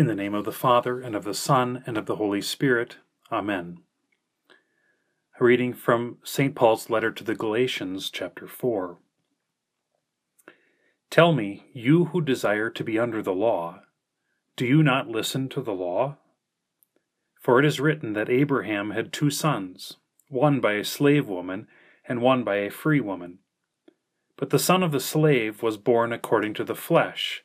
In the name of the Father, and of the Son, and of the Holy Spirit. Amen. A reading from St. Paul's letter to the Galatians, chapter 4. Tell me, you who desire to be under the law, do you not listen to the law? For it is written that Abraham had two sons, one by a slave woman, and one by a free woman. But the son of the slave was born according to the flesh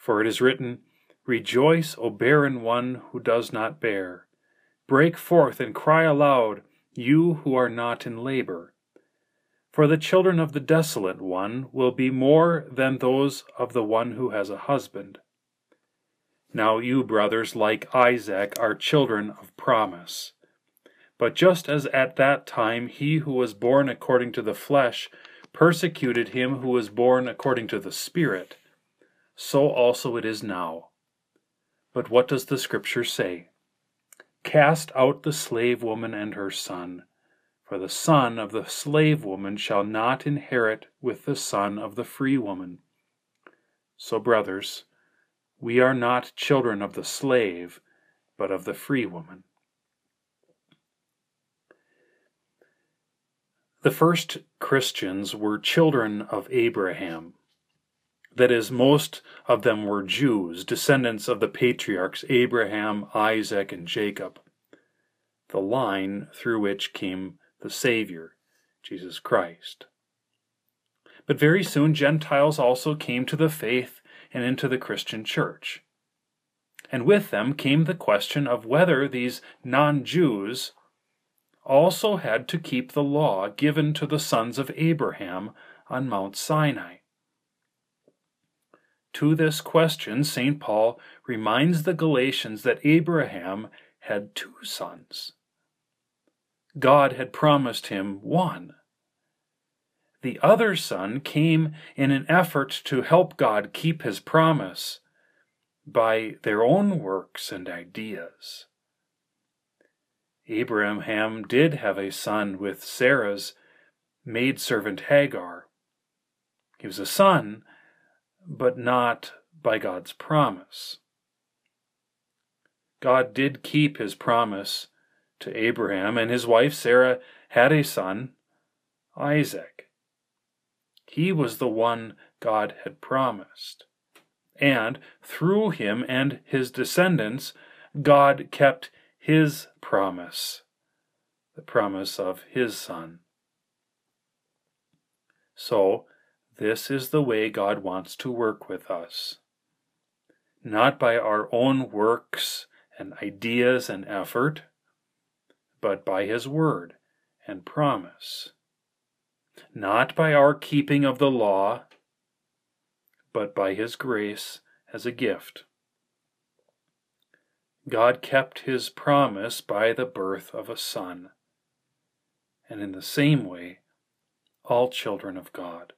For it is written, Rejoice, O barren one who does not bear. Break forth and cry aloud, you who are not in labor. For the children of the desolate one will be more than those of the one who has a husband. Now you, brothers, like Isaac, are children of promise. But just as at that time he who was born according to the flesh persecuted him who was born according to the Spirit, so also it is now. But what does the Scripture say? Cast out the slave woman and her son, for the son of the slave woman shall not inherit with the son of the free woman. So, brothers, we are not children of the slave, but of the free woman. The first Christians were children of Abraham. That is, most of them were Jews, descendants of the patriarchs Abraham, Isaac, and Jacob, the line through which came the Savior, Jesus Christ. But very soon Gentiles also came to the faith and into the Christian church. And with them came the question of whether these non Jews also had to keep the law given to the sons of Abraham on Mount Sinai. To this question, St. Paul reminds the Galatians that Abraham had two sons. God had promised him one. The other son came in an effort to help God keep his promise by their own works and ideas. Abraham did have a son with Sarah's maidservant Hagar. He was a son, but not by God's promise. God did keep his promise to Abraham, and his wife Sarah had a son, Isaac. He was the one God had promised. And through him and his descendants, God kept his promise, the promise of his son. So, this is the way God wants to work with us. Not by our own works and ideas and effort, but by His Word and promise. Not by our keeping of the law, but by His grace as a gift. God kept His promise by the birth of a Son. And in the same way, all children of God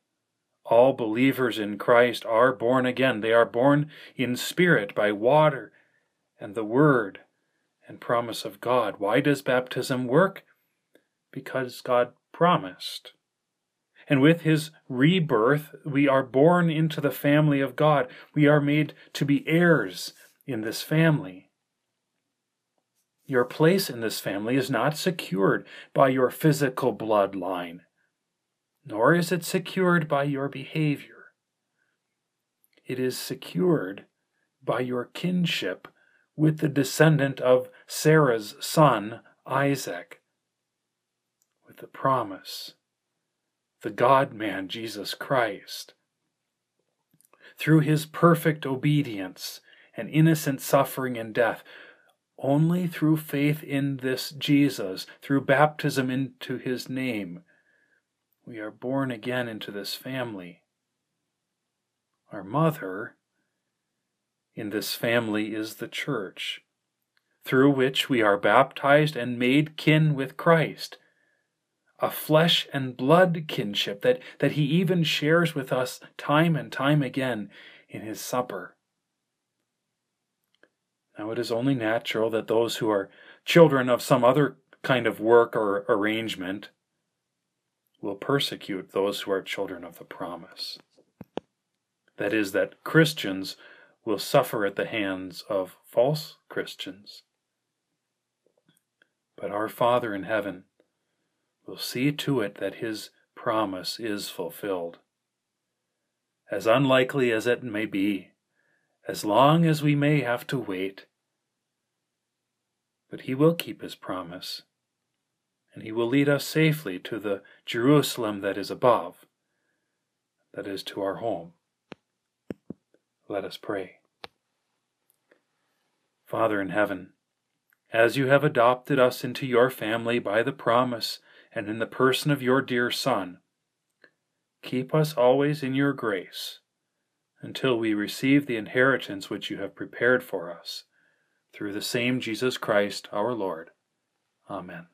all believers in Christ are born again. They are born in spirit by water and the Word and promise of God. Why does baptism work? Because God promised. And with his rebirth, we are born into the family of God. We are made to be heirs in this family. Your place in this family is not secured by your physical bloodline nor is it secured by your behavior. It is secured by your kinship with the descendant of Sarah's son, Isaac, with the promise, the God man, Jesus Christ. Through his perfect obedience and innocent suffering and death, only through faith in this Jesus, through baptism into his name, we are born again into this family. Our mother in this family is the church, through which we are baptized and made kin with Christ, a flesh and blood kinship that, that he even shares with us time and time again in his supper. Now, it is only natural that those who are children of some other kind of work or arrangement will persecute those who are children of the promise. That is, that Christians will suffer at the hands of false Christians. But our Father in heaven will see to it that his promise is fulfilled. As unlikely as it may be, as long as we may have to wait, but he will keep his promise, and he will lead us safely to the Jerusalem that is above, that is, to our home. Let us pray. Father in heaven, as you have adopted us into your family by the promise and in the person of your dear Son, keep us always in your grace until we receive the inheritance which you have prepared for us, through the same Jesus Christ our Lord. Amen.